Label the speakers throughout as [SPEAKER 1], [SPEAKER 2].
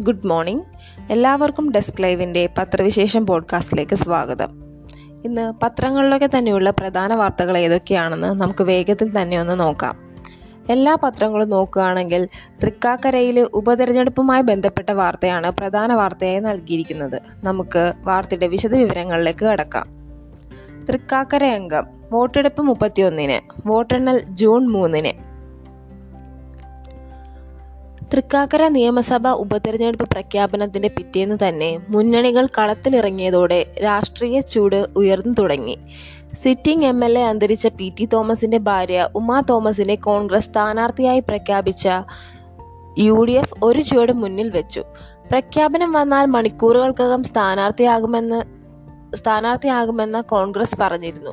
[SPEAKER 1] Good morning. എല്ലാവർക്കും desk ലൈവിന്റെ പത്രവിശേഷം പോഡ്കാസ്റ്റിലേക്ക് സ്വാഗതം. ഇന്ന് പത്രങ്ങളിലൊക്കെ തന്നെയുള്ള പ്രധാന വാർത്തകൾ ഏതൊക്കെയാണെന്ന് നമുക്ക് വേഗത്തിൽ തന്നെ ഒന്ന് നോക്കാം. എല്ലാ പത്രങ്ങളും നോക്കുകയാണെങ്കിൽ തൃക്കാക്കരയിൽ ഉപതെരഞ്ഞെടുപ്പുമായി ബന്ധപ്പെട്ട വാർത്തയാണ് പ്രധാന വാർത്തയായി നൽകിയിരിക്കുന്നത്. നമുക്ക് വാർത്തയുടെ വിശദവിവരങ്ങളിലേക്ക് കടക്കാം. തൃക്കാക്കര അംഗം വോട്ടെടുപ്പ് മുപ്പത്തിയൊന്നിന് വോട്ടെണ്ണൽ ജൂൺ മൂന്നിന് തൃക്കാക്കര നിയമസഭാ ഉപതെരഞ്ഞെടുപ്പ് പ്രഖ്യാപനത്തിന്റെ പിറ്റേന്ന് തന്നെ മുന്നണികൾ കളത്തിലിറങ്ങിയതോടെ രാഷ്ട്രീയ ചൂട് ഉയർന്നു തുടങ്ങി. സിറ്റിംഗ് എം എൽ എ അന്തരിച്ച പി ടി തോമസിന്റെ ഭാര്യ ഉമാ തോമസിനെ കോൺഗ്രസ് സ്ഥാനാർത്ഥിയായി പ്രഖ്യാപിച്ച യു ഡി എഫ് ഒരു ചുവട് മുന്നിൽ വെച്ചു. പ്രഖ്യാപനം വന്നാൽ മണിക്കൂറുകൾക്കകം സ്ഥാനാർത്ഥിയാകുമെന്ന് സ്ഥാനാർത്ഥിയാകുമെന്ന് കോൺഗ്രസ് പറഞ്ഞിരുന്നു.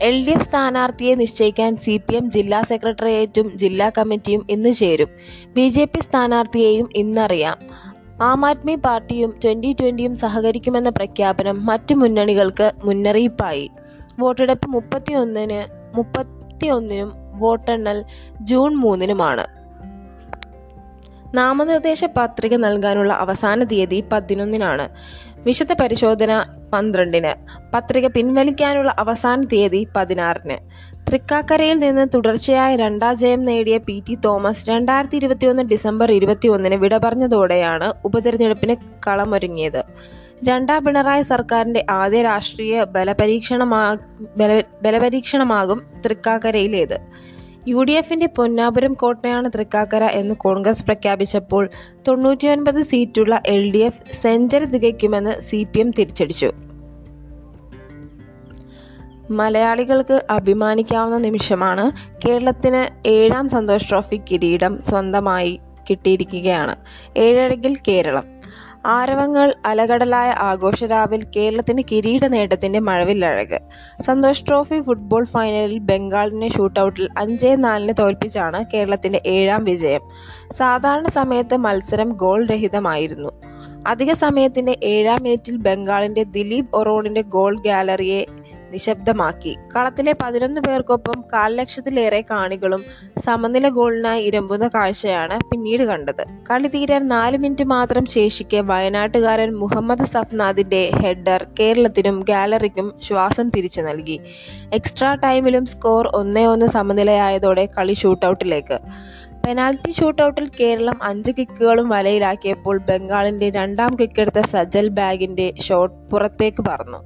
[SPEAKER 1] എൽ ഡി എഫ് സ്ഥാനാർത്ഥിയെ നിശ്ചയിക്കാൻ സി പി എം ജില്ലാ സെക്രട്ടേറിയറ്റും ജില്ലാ കമ്മിറ്റിയും ഇന്ന് ചേരും. ബി ജെ പി സ്ഥാനാർത്ഥിയെയും ഇന്നറിയാം. ആം ആദ്മി പാർട്ടിയും ട്വന്റി ട്വന്റിയും സഹകരിക്കുമെന്ന പ്രഖ്യാപനം മറ്റു മുന്നണികൾക്ക് മുന്നറിയിപ്പായി. വോട്ടെടുപ്പ് മുപ്പത്തിയൊന്നിന് മുപ്പത്തിയൊന്നിനും വോട്ടെണ്ണൽ ജൂൺ മൂന്നിനുമാണ്. നാമനിർദ്ദേശ പത്രിക നൽകാനുള്ള അവസാന തീയതി പതിനൊന്നിനാണ്. വിശദ പരിശോധന പന്ത്രണ്ടിന്. പത്രിക പിൻവലിക്കാനുള്ള അവസാന തീയതി പതിനാറിന്. തൃക്കാക്കരയിൽ നിന്ന് തുടർച്ചയായ രണ്ടാം ജയം നേടിയ പി ടി തോമസ് രണ്ടായിരത്തി ഇരുപത്തിയൊന്ന് ഡിസംബർ ഇരുപത്തിയൊന്നിന് വിട പറഞ്ഞതോടെയാണ് ഉപതെരഞ്ഞെടുപ്പിന് കളമൊരുങ്ങിയത്. രണ്ടാം പിണറായി സർക്കാരിന്റെ ആദ്യ രാഷ്ട്രീയ ബലപരീക്ഷണമാ ബല ബലപരീക്ഷണമാകും തൃക്കാക്കരയിലേത്. യു ഡി എഫിന്റെ പൊന്നാപുരം കോട്ടയാണ് തൃക്കാക്കര എന്ന് കോൺഗ്രസ് പ്രഖ്യാപിച്ചപ്പോൾ തൊണ്ണൂറ്റിയൊൻപത് സീറ്റുള്ള എൽ ഡി എഫ് സെഞ്ചറി തികയ്ക്കുമെന്ന് സി പി എം തിരിച്ചടിച്ചു. മലയാളികൾക്ക് അഭിമാനിക്കാവുന്ന നിമിഷമാണ് കേരളത്തിന് ഏഴാം സന്തോഷ് ട്രോഫി കിരീടം സ്വന്തമായി കിട്ടിയിരിക്കുകയാണ്. ഏഴരകിൽ കേരളം. ആരവങ്ങൾ അലകടലായ ആഘോഷരാവിൽ കേരളത്തിന് കിരീട നേട്ടത്തിന്റെ മഴവിലഴക് സന്തോഷ് ട്രോഫി ഫുട്ബോൾ ഫൈനലിൽ ബംഗാളിനെ ഷൂട്ടൌട്ടിൽ അഞ്ചേ നാലിന് തോൽപ്പിച്ചാണ് കേരളത്തിന്റെ ഏഴാം വിജയം. സാധാരണ സമയത്ത് മത്സരം ഗോൾ രഹിതമായിരുന്നു. അധിക സമയത്തിന്റെ ഏഴാം മിനിറ്റിൽ ബംഗാളിന്റെ ദിലീപ് ഒറോണിന്റെ ഗോൾ ഗാലറിയെ നിശബ്ദമാക്കി. കളത്തിലെ പതിനൊന്ന് പേർക്കൊപ്പം കാൽ ലക്ഷത്തിലേറെ കാണികളും സമനില ഗോളിനായി ഇരമ്പുന്ന കാഴ്ചയാണ് പിന്നീട് കണ്ടത്. കളി തീരാൻ നാല് മിനിറ്റ് മാത്രം ശേഷിക്കെ വയനാട്ടുകാരൻ മുഹമ്മദ് സഫ്നാദിന്റെ ഹെഡർ കേരളത്തിനും ഗാലറിക്കും ശ്വാസം തിരിച്ചു നൽകി. എക്സ്ട്രാ ടൈമിലും സ്കോർ ഒന്നേ ഒന്ന് സമനിലയായതോടെ കളി ഷൂട്ടൌട്ടിലേക്ക്. പെനാൽറ്റി ഷൂട്ടൌട്ടിൽ കേരളം അഞ്ച് കിക്കുകളും വലയിലാക്കിയപ്പോൾ ബംഗാളിന്റെ രണ്ടാം കിക്കെടുത്ത സജൽ ബാഗിന്റെ ഷോട്ട് പുറത്തേക്ക് പറന്നു.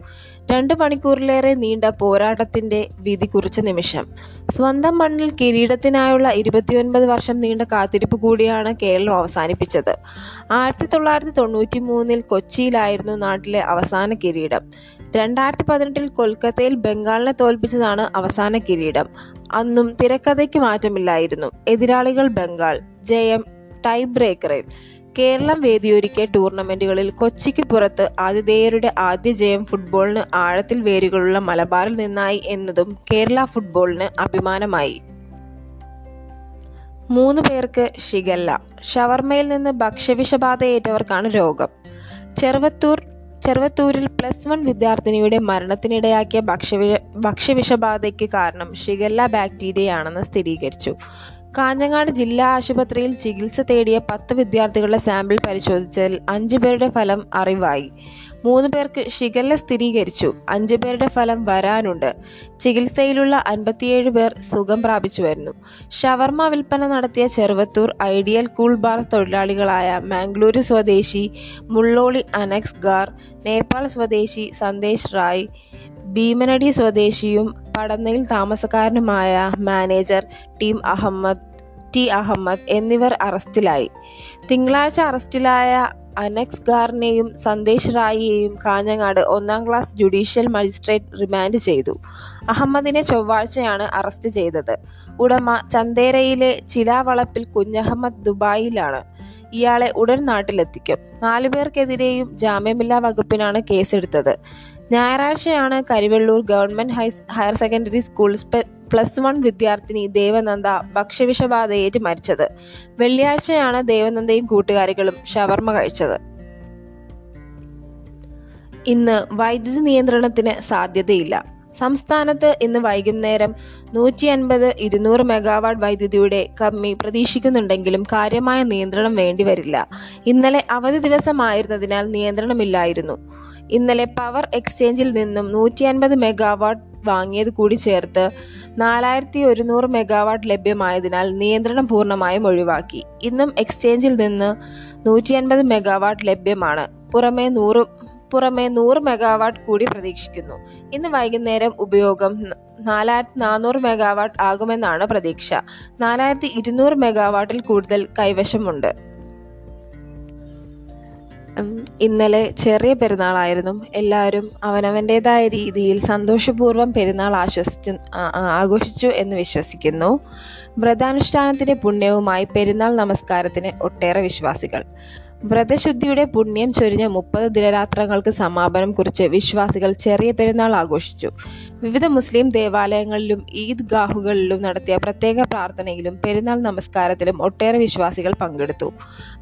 [SPEAKER 1] രണ്ട് മണിക്കൂറിലേറെ നീണ്ട പോരാട്ടത്തിന്റെ വിധി കുറിച്ച നിമിഷം. സ്വന്തം മണ്ണിൽ കിരീടത്തിനായുള്ള ഇരുപത്തിയൊൻപത് വർഷം നീണ്ട കാത്തിരിപ്പ് കൂടിയാണ് കേരളം അവസാനിപ്പിച്ചത്. ആയിരത്തി തൊള്ളായിരത്തി തൊണ്ണൂറ്റി മൂന്നിൽ കൊച്ചിയിലായിരുന്നു നാട്ടിലെ അവസാന കിരീടം. രണ്ടായിരത്തി പതിനെട്ടിൽ കൊൽക്കത്തയിൽ ബംഗാളിനെ തോൽപ്പിച്ചതാണ് അവസാന കിരീടം. അന്നും തിരക്കഥയ്ക്ക് മാറ്റമില്ലായിരുന്നു. എതിരാളികൾ ബംഗാൾ ജയം ടൈ ബ്രേക്കറിൽ കേരളം വേദിയൊരുക്കിയ ടൂർണമെന്റുകളിൽ കൊച്ചിക്ക് പുറത്ത് ആതിഥേയരുടെ ആദ്യ ജയം ഫുട്ബോളിന് ആഴത്തിൽ വേരുകളുള്ള മലബാറിൽ നിന്നായി എന്നതും കേരള ഫുട്ബോളിന് അഭിമാനമായി. മൂന്ന് പേർക്ക് ഷിഗല്ല ഷവർമയിൽ നിന്ന് ഭക്ഷ്യവിഷബാധയേറ്റവർക്കാണ് രോഗം. ചെറുവത്തൂർ ചെറുവത്തൂരിൽ പ്ലസ് വൺ വിദ്യാർത്ഥിനിയുടെ മരണത്തിനിടയാക്കിയ ഭക്ഷ്യവി ഭക്ഷ്യവിഷബാധയ്ക്ക് കാരണം ഷിഗല്ല ബാക്ടീരിയയാണെന്ന് സ്ഥിരീകരിച്ചു. കാഞ്ഞങ്ങാട് ജില്ലാ ആശുപത്രിയിൽ ചികിത്സ തേടിയ പത്ത് വിദ്യാർത്ഥികളുടെ സാമ്പിൾ പരിശോധിച്ചതിൽ അഞ്ചു പേരുടെ ഫലം അറിവായി. മൂന്ന് പേർക്ക് ഷിഗല്ല സ്ഥിരീകരിച്ചു. അഞ്ചു പേരുടെ ഫലം വരാനുണ്ട്. ചികിത്സയിലുള്ള അൻപത്തിയേഴ് പേർ സുഖം പ്രാപിച്ചു വരുന്നു ഷവർമ വിൽപ്പന നടത്തിയ ചെറുവത്തൂർ ഐഡിയൽ കൂൾ ബാർ തൊഴിലാളികളായ മാംഗ്ലൂരു സ്വദേശി മുള്ളോളി അനക്സ് ഗാർ നേപ്പാൾ സ്വദേശി സന്ദേശ് റായ് ഭീമനടി സ്വദേശിയും പടന്നയിൽ താമസക്കാരനുമായ manager team Ahmed T Ahmed എന്നിവർ അറസ്റ്റിലായി. തിങ്കളാഴ്ച അറസ്റ്റിലായ അനക്സ് ഗാർനെയും സന്ദേശ് റായിയെയും കാഞ്ഞങ്ങാട് ഒന്നാം ക്ലാസ് ജുഡീഷ്യൽ മജിസ്ട്രേറ്റ് റിമാൻഡ് ചെയ്തു. അഹമ്മദിനെ ചൊവ്വാഴ്ചയാണ് അറസ്റ്റ് ചെയ്തത്. ഉടമ ചന്തേരയിലെ ചിലാവളപ്പിൽ കുഞ്ഞഹമ്മദ് ദുബായിലാണ്. ഇയാളെ ഉടൻ നാട്ടിലെത്തിക്കും. നാലുപേർക്കെതിരെയും ജാമ്യമില്ലാ വകുപ്പിനാണ് കേസെടുത്തത്. ഞായറാഴ്ചയാണ് Karivellur government higher secondary school plus one വിദ്യാർത്ഥിനി ദേവനന്ദ ഭക്ഷ്യവിഷബാധയേറ്റ് മരിച്ചത്. വെള്ളിയാഴ്ചയാണ് ദേവനന്ദയും കൂട്ടുകാരികളും ഷവർമ കഴിച്ചത്. ഇന്ന് വൈദ്യുതി നിയന്ത്രണത്തിന് സാധ്യതയില്ല. സംസ്ഥാനത്ത് ഇന്ന് വൈകുന്നേരം നൂറ്റി അൻപത് ഇരുന്നൂറ് മെഗാവാട്ട് വൈദ്യുതിയുടെ കമ്മി പ്രതീക്ഷിക്കുന്നുണ്ടെങ്കിലും കാര്യമായ നിയന്ത്രണം വേണ്ടിവരില്ല. ഇന്നലെ അവധി ദിവസമായിരുന്നതിനാൽ നിയന്ത്രണമില്ലായിരുന്നു. ഇന്നലെ പവർ എക്സ്ചേഞ്ചിൽ നിന്നും നൂറ്റി അൻപത് മെഗാവാട്ട് വാങ്ങിയത് കൂടി ചേർത്ത് നാലായിരത്തി ഒരുന്നൂറ് മെഗാവാട്ട് ലഭ്യമായതിനാൽ നിയന്ത്രണം പൂർണമായും ഒഴിവാക്കി. ഇന്നും എക്സ്ചേഞ്ചിൽ നിന്ന് നൂറ്റി അൻപത് മെഗാവാട്ട് ലഭ്യമാണ്. പുറമെ നൂറ് പുറമെ നൂറ് മെഗാവാട്ട് കൂടി പ്രതീക്ഷിക്കുന്നു. ഇന്ന് വൈകുന്നേരം ഉപയോഗം നാലായിരത്തി നാനൂറ് മെഗാവാട്ട് ആകുമെന്നാണ് പ്രതീക്ഷ. നാലായിരത്തി ഇരുന്നൂറ് മെഗാവാട്ടിൽ കൂടുതൽ കൈവശമുണ്ട്. ഇന്നലെ ചെറിയ പെരുന്നാളായിരുന്നു. എല്ലാവരും അവനവന്റെതായ രീതിയിൽ സന്തോഷപൂർവം പെരുന്നാൾ ആശ്വസിച്ചു ആഘോഷിച്ചു എന്ന് വിശ്വസിക്കുന്നു. വ്രതാനുഷ്ഠാനത്തിന്റെ പുണ്യവുമായി പെരുന്നാൾ നമസ്കാരത്തിന് ഒട്ടേറെ വിശ്വാസികൾ. വ്രതശുദ്ധിയുടെ പുണ്യം ചൊരിഞ്ഞ മുപ്പത് ദിനരാത്രങ്ങൾക്ക് സമാപനം കുറിച്ച് വിശ്വാസികൾ ചെറിയ പെരുന്നാൾ ആഘോഷിച്ചു. വിവിധ മുസ്ലിം ദേവാലയങ്ങളിലും ഈദ് ഗാഹുകളിലും നടത്തിയ പ്രത്യേക പ്രാർത്ഥനയിലും പെരുന്നാൾ നമസ്കാരത്തിലും ഒട്ടേറെ വിശ്വാസികൾ പങ്കെടുത്തു.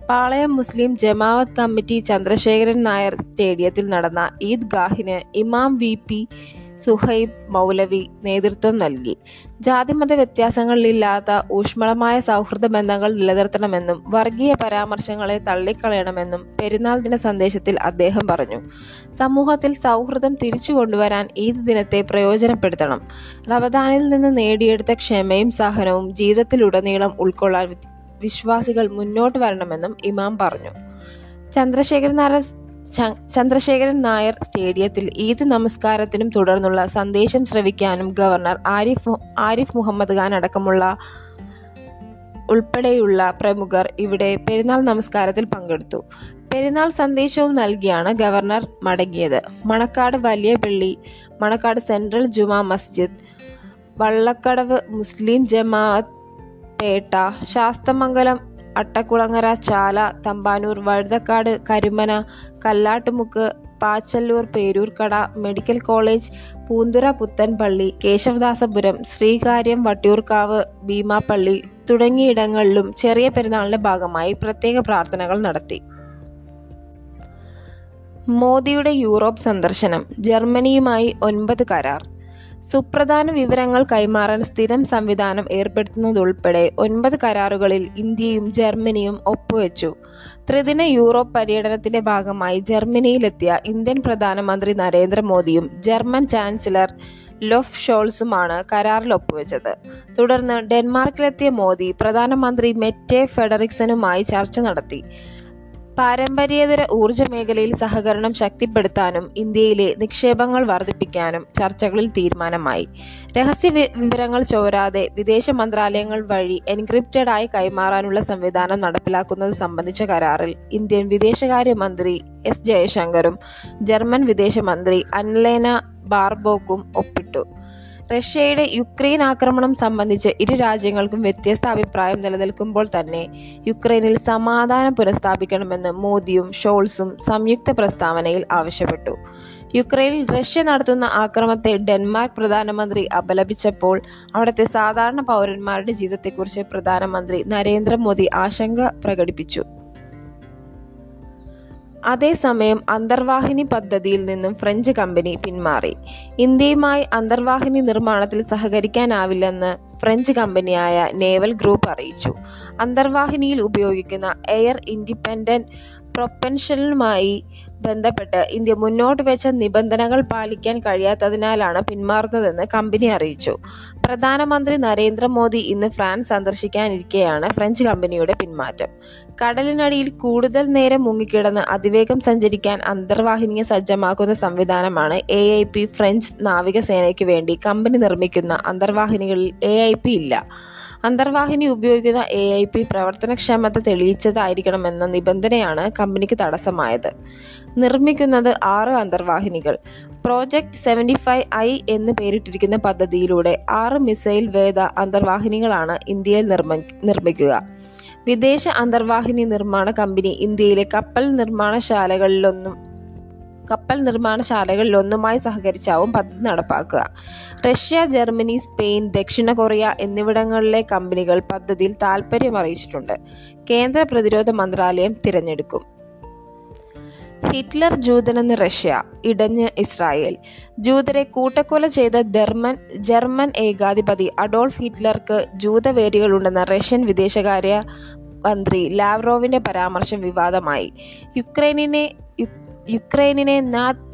[SPEAKER 1] പാളയം മുസ്ലിം ജമാവത്ത് കമ്മിറ്റി ചന്ദ്രശേഖരൻ നായർ സ്റ്റേഡിയത്തിൽ നടന്ന ഈദ് ഗാഹിന് ഇമാം വി പി സുഹൈബ് മൗലവി നേതൃത്വം നൽകി. ജാതിമത വ്യത്യാസങ്ങളില്ലാത്ത ഊഷ്മളമായ സൗഹൃദ ബന്ധങ്ങൾ നിലനിർത്തണമെന്നും വർഗീയ പരാമർശങ്ങളെ തള്ളിക്കളയണമെന്നും പെരുന്നാൾ ദിന സന്ദേശത്തിൽ അദ്ദേഹം പറഞ്ഞു. സമൂഹത്തിൽ സൗഹൃദം തിരിച്ചു കൊണ്ടുവരാൻ ഈ ദിനത്തെ പ്രയോജനപ്പെടുത്തണം. റവദാനിൽ നിന്ന് നേടിയെടുത്ത ക്ഷമയും സഹനവും ജീവിതത്തിലുടനീളം ഉൾക്കൊള്ളാൻ വിശ്വാസികൾ മുന്നോട്ട് വരണമെന്നും ഇമാം പറഞ്ഞു. ചന്ദ്രശേഖരൻ നായർ ച- ചന്ദ്രശേഖരൻ നായർ സ്റ്റേഡിയത്തിൽ ഈദ് നമസ്കാരത്തിനും തുടർന്നുള്ള സന്ദേശം ശ്രവിക്കാനും ഗവർണർ ആരിഫ് ആരിഫ് മുഹമ്മദ് ഖാൻ അടക്കമുള്ള ഉൾപ്പെടെയുള്ള പ്രമുഖർ ഇവിടെ പെരുന്നാൾ നമസ്കാരത്തിൽ പങ്കെടുത്തു. പെരുന്നാൾ സന്ദേശവും നൽകിയാണ് ഗവർണർ മടങ്ങിയത്. മണക്കാട് വലിയ പള്ളി മണക്കാട് സെൻട്രൽ ജുമാ മസ്ജിദ് വള്ളക്കടവ് മുസ്ലിം ജമാഅത്ത് പേട്ട ശാസ്തമംഗലം അട്ടക്കുളങ്ങര ചാല തമ്പാനൂർ വഴുതക്കാട് കരിമന കല്ലാട്ടുമുക്ക് പാച്ചല്ലൂർ പേരൂർക്കട മെഡിക്കൽ കോളേജ് പൂന്തുര പുത്തൻപള്ളി കേശവദാസപുരം ശ്രീകാര്യം വട്ടിയൂർക്കാവ് ഭീമാപ്പള്ളി തുടങ്ങിയിടങ്ങളിലും ചെറിയ പെരുന്നാളിന്റെ ഭാഗമായി പ്രത്യേക പ്രാർത്ഥനകൾ നടത്തി. മോദിയുടെ യൂറോപ്പ് സന്ദർശനം ജർമ്മനിയുമായി ഒൻപത് കരാർ. സുപ്രധാന വിവരങ്ങൾ കൈമാറാൻ സ്ഥിരം സംവിധാനം ഏർപ്പെടുത്തുന്നതുൾപ്പെടെ ഒൻപത് കരാറുകളിൽ ഇന്ത്യയും ജർമ്മനിയും ഒപ്പുവെച്ചു. ത്രിദിന യൂറോപ്പ് പര്യടനത്തിന്റെ ഭാഗമായി ജർമ്മനിയിലെത്തിയ ഇന്ത്യൻ പ്രധാനമന്ത്രി നരേന്ദ്രമോദിയും ജർമ്മൻ ചാൻസലർ ലൊഫ് ഷോൾസുമാണ് കരാറിൽ ഒപ്പുവെച്ചത്. തുടർന്ന് ഡെൻമാർക്കിലെത്തിയ മോദി പ്രധാനമന്ത്രി മെറ്റെ ഫെഡറിക്സനുമായി ചർച്ച നടത്തി. പാരമ്പര്യേതര ഊർജ മേഖലയിൽ സഹകരണം ശക്തിപ്പെടുത്താനും ഇന്ത്യയിലെ നിക്ഷേപങ്ങൾ വർദ്ധിപ്പിക്കാനും ചർച്ചകളിൽ തീരുമാനമായി. രഹസ്യ വിവരങ്ങൾ ചോരാതെ വിദേശ മന്ത്രാലയങ്ങൾ വഴി എൻക്രിപ്റ്റഡ് ആയി കൈമാറാനുള്ള സംവിധാനം നടപ്പിലാക്കുന്നത് സംബന്ധിച്ച കരാറിൽ ഇന്ത്യൻ വിദേശകാര്യമന്ത്രി എസ് ജയശങ്കറും ജർമ്മൻ വിദേശമന്ത്രി അൻലേന ബാർബോക്കും ഒപ്പിട്ടു. റഷ്യയുടെ യുക്രൈൻ ആക്രമണം സംബന്ധിച്ച് ഇരു രാജ്യങ്ങൾക്കും വ്യത്യസ്ത അഭിപ്രായം നിലനിൽക്കുമ്പോൾ തന്നെ യുക്രൈനിൽ സമാധാനം പുനഃസ്ഥാപിക്കണമെന്ന് മോദിയും ഷോൾസും സംയുക്ത പ്രസ്താവനയിൽ ആവശ്യപ്പെട്ടു. യുക്രൈനിൽ റഷ്യ നടത്തുന്ന ആക്രമണത്തെ ഡെൻമാർക്ക് പ്രധാനമന്ത്രി അപലപിച്ചപ്പോൾ അവിടുത്തെ സാധാരണ പൗരന്മാരുടെ ജീവിതത്തെക്കുറിച്ച് പ്രധാനമന്ത്രി നരേന്ദ്രമോദി ആശങ്ക പ്രകടിപ്പിച്ചു. അതേസമയം അന്തർവാഹിനി പദ്ധതിയിൽ നിന്നും ഫ്രഞ്ച് കമ്പനി പിന്മാറി. ഇന്ത്യയുമായി അന്തർവാഹിനി നിർമ്മാണത്തിൽ സഹകരിക്കാനാവില്ലെന്ന് ഫ്രഞ്ച് കമ്പനിയായ നേവൽ ഗ്രൂപ്പ് അറിയിച്ചു. അന്തർവാഹിനിയിൽ ഉപയോഗിക്കുന്ന എയർ ഇൻഡിപെൻഡന്റ് പ്രൊപ്പൻഷനുമായി ബന്ധപ്പെട്ട് ഇന്ത്യ മുന്നോട്ട് വെച്ച നിബന്ധനകൾ പാലിക്കാൻ കഴിയാത്തതിനാലാണ് പിന്മാറുന്നതെന്ന് കമ്പനി അറിയിച്ചു. പ്രധാനമന്ത്രി നരേന്ദ്രമോദി ഇന്ന് ഫ്രാൻസ് സന്ദർശിക്കാനിരിക്കെയാണ് ഫ്രഞ്ച് കമ്പനിയുടെ പിന്മാറ്റം. കടലിനടിയിൽ കൂടുതൽ നേരം മുങ്ങിക്കിടന്ന് അതിവേഗം സഞ്ചരിക്കാൻ അന്തർവാഹിനിയെ സജ്ജമാക്കുന്ന സംവിധാനമാണ് എ ഐ പി ഫ്രഞ്ച് നാവികസേനയ്ക്ക് വേണ്ടി കമ്പനി നിർമ്മിക്കുന്ന അന്തർവാഹിനികളിൽ എ ഐ പി ഇല്ല. അന്തർവാഹിനി ഉപയോഗിക്കുന്ന എ ഐ പി പ്രവർത്തനക്ഷമത തെളിയിച്ചതായിരിക്കണമെന്ന നിബന്ധനയാണ് കമ്പനിക്ക് തടസ്സമായത്. നിർമ്മിക്കുന്നത് ആറ് അന്തർവാഹിനികൾ. പ്രോജക്റ്റ് സെവന്റി ഫൈവ് ഐ എന്ന് പേരിട്ടിരിക്കുന്ന പദ്ധതിയിലൂടെ ആറ് മിസൈൽ വേദ അന്തർവാഹിനികളാണ് ഇന്ത്യയിൽ നിർമ്മ നിർമ്മിക്കുക. വിദേശ അന്തർവാഹിനി നിർമ്മാണ കമ്പനി ഇന്ത്യയിലെ കപ്പൽ നിർമ്മാണശാലകളിലൊന്നും കപ്പൽ നിർമ്മാണശാലകളിൽ ഒന്നുമായി സഹകരിച്ചാവും പദ്ധതി നടപ്പാക്കുക. റഷ്യ ജർമ്മനി സ്പെയിൻ ദക്ഷിണ കൊറിയ എന്നിവിടങ്ങളിലെ കമ്പനികൾ പദ്ധതിയിൽ താൽപ്പര്യം അറിയിച്ചിട്ടുണ്ട്. കേന്ദ്ര പ്രതിരോധ മന്ത്രാലയം തിരഞ്ഞെടുക്കും. ഹിറ്റ്ലർ ജൂതനെന്ന് റഷ്യ ഇടഞ്ഞ് ഇസ്രായേൽ. ജൂതരെ കൂട്ടക്കൊല ചെയ്ത ജർമ്മൻ ജർമ്മൻ ഏകാധിപതി അഡോൾഫ് ഹിറ്റ്ലർക്ക് ജൂതവേരികളുണ്ടെന്ന റഷ്യൻ വിദേശകാര്യ മന്ത്രി ലാവ്റോവിന്റെ പരാമർശം വിവാദമായി. യുക്രൈനിനെ യുക്രൈനിനെ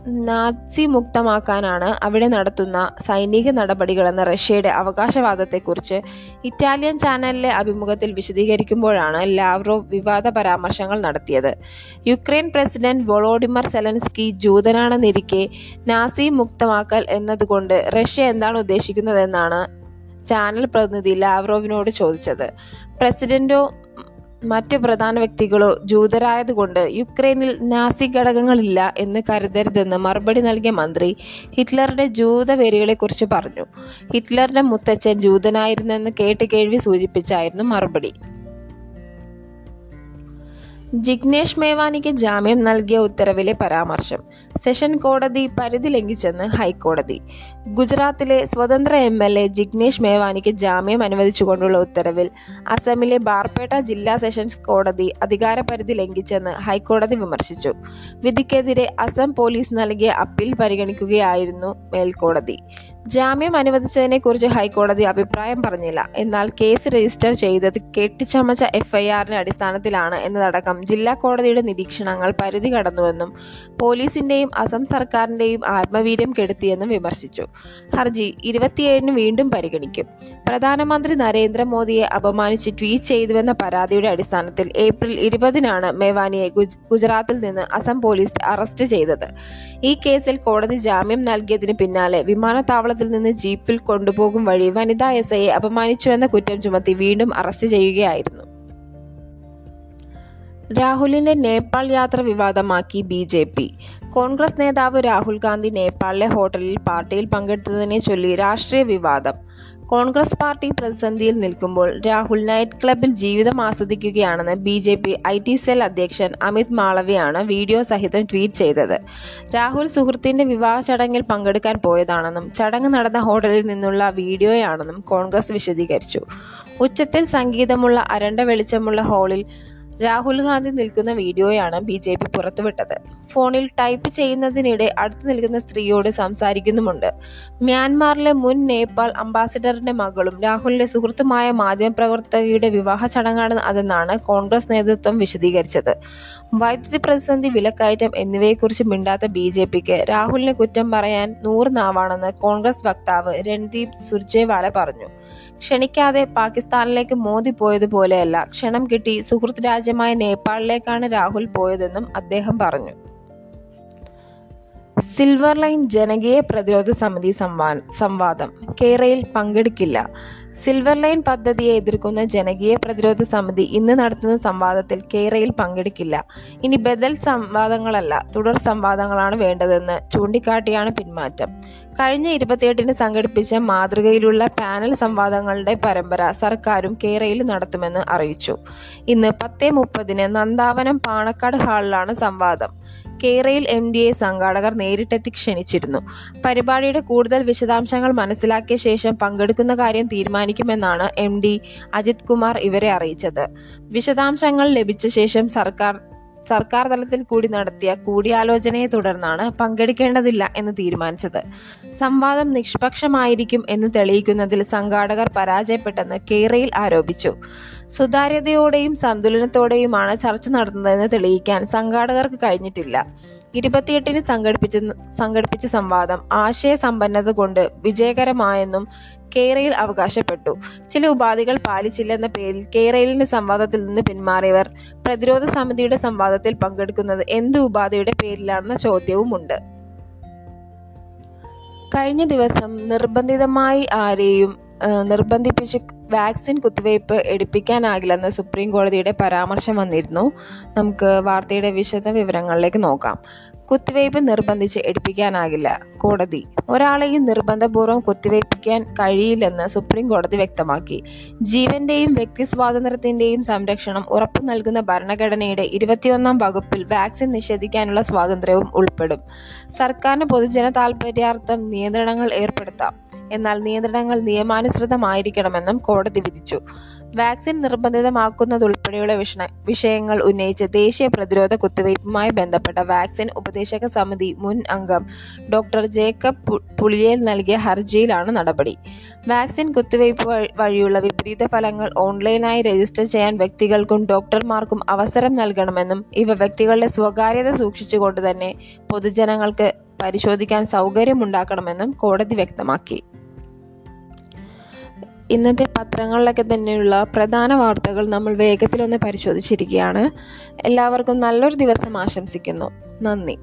[SPEAKER 1] നാസി മുക്തമാക്കാനാണ് അവിടെ നടത്തുന്ന സൈനിക നടപടികളെന്ന റഷ്യയുടെ അവകാശവാദത്തെക്കുറിച്ച് ഇറ്റാലിയൻ ചാനലിലെ അഭിമുഖത്തിൽ വിശദീകരിക്കുമ്പോഴാണ് ലാവ്രോ വിവാദ പരാമർശങ്ങൾ നടത്തിയത്. യുക്രൈൻ പ്രസിഡന്റ് വൊളോഡിമർ സെലൻസ്കി ജൂതനാണെന്നിരിക്കെ നാസി മുക്തമാക്കൽ എന്നതുകൊണ്ട് റഷ്യ എന്താണ് ഉദ്ദേശിക്കുന്നതെന്നാണ് ചാനൽ പ്രതിനിധി ലാവ്രോവിനോട് ചോദിച്ചത്. പ്രസിഡന്റോ മറ്റ് പ്രധാന വ്യക്തികളോ ജൂതരായതുകൊണ്ട് യുക്രൈനിൽ നാസി ഘടകങ്ങളില്ല എന്ന് കരുതരുതെന്ന് മറുപടി നൽകിയ മന്ത്രി ഹിറ്റ്ലറുടെ ജൂതവെറികളെക്കുറിച്ച് പറഞ്ഞു. ഹിറ്റ്ലറുടെ മുത്തച്ഛൻ ജൂതനായിരുന്നെന്ന് കേട്ട് കേൾവി സൂചിപ്പിച്ചായിരുന്നു മറുപടി. ജിഗ്നേഷ് മേവാനിക്ക് ജാമ്യം നൽകിയ ഉത്തരവിലെ പരാമർശം. സെഷൻ കോടതി പരിധി ലംഘിച്ചെന്ന് ഹൈക്കോടതി. ഗുജറാത്തിലെ സ്വതന്ത്ര എം എൽ എ ജിഗ്നേഷ് മേവാനിക്ക് ജാമ്യം അനുവദിച്ചുകൊണ്ടുള്ള ഉത്തരവിൽ അസമിലെ ബാർപേട്ട ജില്ലാ സെഷൻസ് കോടതി അധികാരപരിധി ലംഘിച്ചെന്ന് ഹൈക്കോടതി വിമർശിച്ചു. വിധിക്കെതിരെ അസം പോലീസ് നൽകിയ അപ്പീൽ പരിഗണിക്കുകയായിരുന്നു മേൽക്കോടതി. ജാമ്യം അനുവദിച്ചതിനെക്കുറിച്ച് ഹൈക്കോടതി അഭിപ്രായം പറഞ്ഞില്ല. എന്നാൽ കേസ് രജിസ്റ്റർ ചെയ്തത് കെട്ടിച്ചമച്ച എഫ്ഐആറിന്റെ അടിസ്ഥാനത്തിലാണ് എന്നതടക്കം ജില്ലാ കോടതിയുടെ നിരീക്ഷണങ്ങൾ പരിധി കടന്നുവെന്നും പോലീസിന്റെയും അസം സർക്കാരിന്റെയും ആത്മവീര്യം കെടുത്തിയെന്നും വിമർശിച്ചു. ഹർജി ഇരുപത്തിയേഴിന് വീണ്ടും പരിഗണിക്കും. പ്രധാനമന്ത്രി നരേന്ദ്രമോദിയെ അപമാനിച്ച് ട്വീറ്റ് ചെയ്തുവെന്ന പരാതിയുടെ അടിസ്ഥാനത്തിൽ ഏപ്രിൽ ഇരുപതിനാണ് മേവാനിയെ ഗുജ- ഗുജറാത്തിൽ നിന്ന് അസം പോലീസ് അറസ്റ്റ് ചെയ്തത്. ഈ കേസിൽ കോടതി ജാമ്യം നൽകിയതിന് പിന്നാലെ വിമാനത്താവളത്തിൽ നിന്ന് ജീപ്പിൽ കൊണ്ടുപോകും വഴി വനിതാ എസ് ഐയെ അപമാനിച്ചുവെന്ന കുറ്റം ചുമത്തി വീണ്ടും അറസ്റ്റ് ചെയ്യുകയായിരുന്നു. രാഹുലിന്റെ നേപ്പാൾ യാത്ര വിവാദമാക്കി ബി ജെ പി. കോൺഗ്രസ് നേതാവ് രാഹുൽ ഗാന്ധി നേപ്പാളിലെ ഹോട്ടലിൽ പാർട്ടിയിൽ പങ്കെടുത്തതിനെ ചൊല്ലി രാഷ്ട്രീയ വിവാദം. കോൺഗ്രസ് പാർട്ടി പ്രതിസന്ധിയിൽ നിൽക്കുമ്പോൾ രാഹുൽ നൈറ്റ് ക്ലബിൽ ജീവിതം ആസ്വദിക്കുകയാണെന്ന് B J P I T cell അധ്യക്ഷൻ അമിത് മാളവിയാണ് വീഡിയോ സഹിതം ട്വീറ്റ് ചെയ്തത്. രാഹുൽ സുഹൃത്തിന്റെ വിവാഹ ചടങ്ങിൽ പങ്കെടുക്കാൻ പോയതാണെന്നും ചടങ്ങ് നടന്ന ഹോട്ടലിൽ നിന്നുള്ള വീഡിയോയാണെന്നും കോൺഗ്രസ് വിശദീകരിച്ചു. ഉച്ചത്തിൽ സംഗീതമുള്ള അരണ്ട വെളിച്ചമുള്ള ഹാളിൽ രാഹുൽ ഗാന്ധി നിൽക്കുന്ന വീഡിയോയാണ് ബി ജെ പി പുറത്തുവിട്ടത്. ഫോണിൽ ടൈപ്പ് ചെയ്യുന്നതിനിടെ അടുത്ത് നിൽക്കുന്ന സ്ത്രീയോട് സംസാരിക്കുന്നുമുണ്ട്. മ്യാൻമാറിലെ മുൻ നേപ്പാൾ അംബാസിഡറിന്റെ മകളും രാഹുലിന്റെ സുഹൃത്തുമായ മാധ്യമപ്രവർത്തകയുടെ വിവാഹ ചടങ്ങാണ് അതെന്നാണ് കോൺഗ്രസ് നേതൃത്വം വിശദീകരിച്ചത്. വൈദ്യുതി പ്രതിസന്ധി വിലക്കയറ്റം എന്നിവയെക്കുറിച്ച് മിണ്ടാത്ത ബി ജെ പിക്ക് രാഹുലിനെ കുറ്റം പറയാൻ നൂറ് നാവാണെന്ന് കോൺഗ്രസ് വക്താവ് രൺദീപ് സുർജേവാല പറഞ്ഞു. ക്ഷണിക്കാതെ പാകിസ്ഥാനിലേക്ക് മോദി പോയതുപോലെയല്ല ക്ഷണം കിട്ടി സുഹൃത്ത് രാജ്യമായ നേപ്പാളിലേക്കാണ് രാഹുൽ പോയതെന്നും അദ്ദേഹം പറഞ്ഞു. സിൽവർ ലൈൻ ജനകീയ പ്രതിരോധ സമിതി സംവാ- സംവാദം കേരയിൽ പങ്കെടുക്കില്ല. സിൽവർ ലൈൻ പദ്ധതിയെ എതിർക്കുന്ന ജനകീയ പ്രതിരോധ സമിതി ഇന്ന് നടത്തുന്ന സംവാദത്തിൽ കേരയിൽ പങ്കെടുക്കില്ല. ഇനി ബദൽ സംവാദങ്ങളല്ല തുടർ സംവാദങ്ങളാണ് വേണ്ടതെന്ന് ചൂണ്ടിക്കാട്ടിയാണ് പിന്മാറ്റം. കഴിഞ്ഞ ഇരുപത്തിയെട്ടിന് സംഘടിപ്പിച്ച മാതൃകയിലുള്ള പാനൽ സംവാദങ്ങളുടെ പരമ്പര സർക്കാരും കേരയിൽ നടത്തുമെന്ന് അറിയിച്ചു. ഇന്ന് പത്തേ മുപ്പതിന് നന്ദാവനം പാണക്കാട് ഹാളിലാണ് സംവാദം. കേരയിൽ എം ഡി എ സംഘാടകർ നേരിട്ടെത്തി ക്ഷണിച്ചിരുന്നു. പരിപാടിയുടെ കൂടുതൽ വിശദാംശങ്ങൾ മനസ്സിലാക്കിയ ശേഷം പങ്കെടുക്കുന്ന കാര്യം തീരുമാനിക്കുമെന്നാണ് എം ഡി അജിത് കുമാർ ഇവരെ അറിയിച്ചത്. വിശദാംശങ്ങൾ ലഭിച്ച ശേഷം സർക്കാർ സർക്കാർ തലത്തിൽ കൂടി നടത്തിയ കൂടിയാലോചനയെ തുടർന്നാണ് പങ്കെടുക്കേണ്ടതില്ല എന്ന് തീരുമാനിച്ചത്. സംവാദം നിഷ്പക്ഷമായിരിക്കും എന്ന് തെളിയിക്കുന്നതിൽ സംഘാടകർ പരാജയപ്പെട്ടെന്ന് കേരയിൽ ആരോപിച്ചു. സുതാര്യതയോടെയും സന്തുലനത്തോടെയുമാണ് ചർച്ച നടത്തുന്നതെന്ന് തെളിയിക്കാൻ സംഘാടകർക്ക് കഴിഞ്ഞിട്ടില്ല. ഇരുപത്തിയെട്ടിന് സംഘടിപ്പിച്ച സംഘടിപ്പിച്ച സംവാദം ആശയസമ്പന്നത കൊണ്ട് വിജയകരമായെന്നും കേരയിൽ അവകാശപ്പെട്ടു. ചില ഉപാധികൾ പാലിച്ചില്ലെന്ന പേരിൽ കേരളിന്റെ സംവാദത്തിൽ നിന്ന് പിന്മാറിയവർ പ്രതിരോധ സമിതിയുടെ സംവാദത്തിൽ പങ്കെടുക്കുന്നത് എന്ത് ഉപാധിയുടെ പേരിലാണെന്ന ചോദ്യവുമുണ്ട്. കഴിഞ്ഞ ദിവസം നിർബന്ധിതമായി ആരെയും നിർബന്ധിപ്പിച്ച് വാക്സിൻ കുത്തിവയ്പ് എടുപ്പിക്കാനാകില്ലെന്ന് സുപ്രീം കോടതിയുടെ പരാമർശം വന്നിരുന്നു. നമുക്ക് വാർത്തയുടെ വിശദ വിവരങ്ങളിലേക്ക് നോക്കാം. കുത്തിവയ്പ് നിർബന്ധിച്ച് എടുപ്പിക്കാനാകില്ല. കോടതി. ഒരാളെയും നിർബന്ധപൂർവം കുത്തിവയ്പ്പിക്കാൻ കഴിയില്ലെന്ന് സുപ്രീം കോടതി വ്യക്തമാക്കി. ജീവന്റെയും വ്യക്തി സ്വാതന്ത്ര്യത്തിന്റെയും സംരക്ഷണം ഉറപ്പു നൽകുന്ന ഭരണഘടനയുടെ ഇരുപത്തിയൊന്നാം വകുപ്പിൽ വാക്സിൻ നിഷേധിക്കാനുള്ള സ്വാതന്ത്ര്യവും ഉൾപ്പെടും. സർക്കാരിന് പൊതുജന താൽപര്യാർത്ഥം നിയന്ത്രണങ്ങൾ ഏർപ്പെടുത്താം. എന്നാൽ നിയന്ത്രണങ്ങൾ നിയമാനുസൃതമായിരിക്കണമെന്നും കോടതി വിധിച്ചു. വാക്സിൻ നിർബന്ധിതമാക്കുന്നതുൾപ്പെടെയുള്ള വിഷ വിഷയങ്ങൾ ഉന്നയിച്ച് ദേശീയ പ്രതിരോധ കുത്തിവയ്പുമായി ബന്ധപ്പെട്ട വാക്സിൻ ഉപദേശക സമിതി മുൻ അംഗം ഡോക്ടർ ജേക്കബ് പുളിയേൽ നൽകിയ ഹർജിയിലാണ് നടപടി. വാക്സിൻ കുത്തിവയ്പ് വഴിയുള്ള വിപരീത ഫലങ്ങൾ ഓൺലൈനായി രജിസ്റ്റർ ചെയ്യാൻ വ്യക്തികൾക്കും ഡോക്ടർമാർക്കും അവസരം നൽകണമെന്നും ഇവ വ്യക്തികളുടെ സ്വകാര്യത സൂക്ഷിച്ചുകൊണ്ട് തന്നെ പൊതുജനങ്ങൾക്ക് പരിശോധിക്കാൻ സൗകര്യമുണ്ടാക്കണമെന്നും കോടതി വ്യക്തമാക്കി. ഇന്നത്തെ പത്രങ്ങളിലൊക്കെ തന്നെയുള്ള പ്രധാന വാർത്തകൾ നമ്മൾ വേഗത്തിലൊന്ന് പരിശോധിച്ചിരിക്കുകയാണ്. എല്ലാവർക്കും നല്ലൊരു ദിവസം ആശംസിക്കുന്നു. നന്ദി.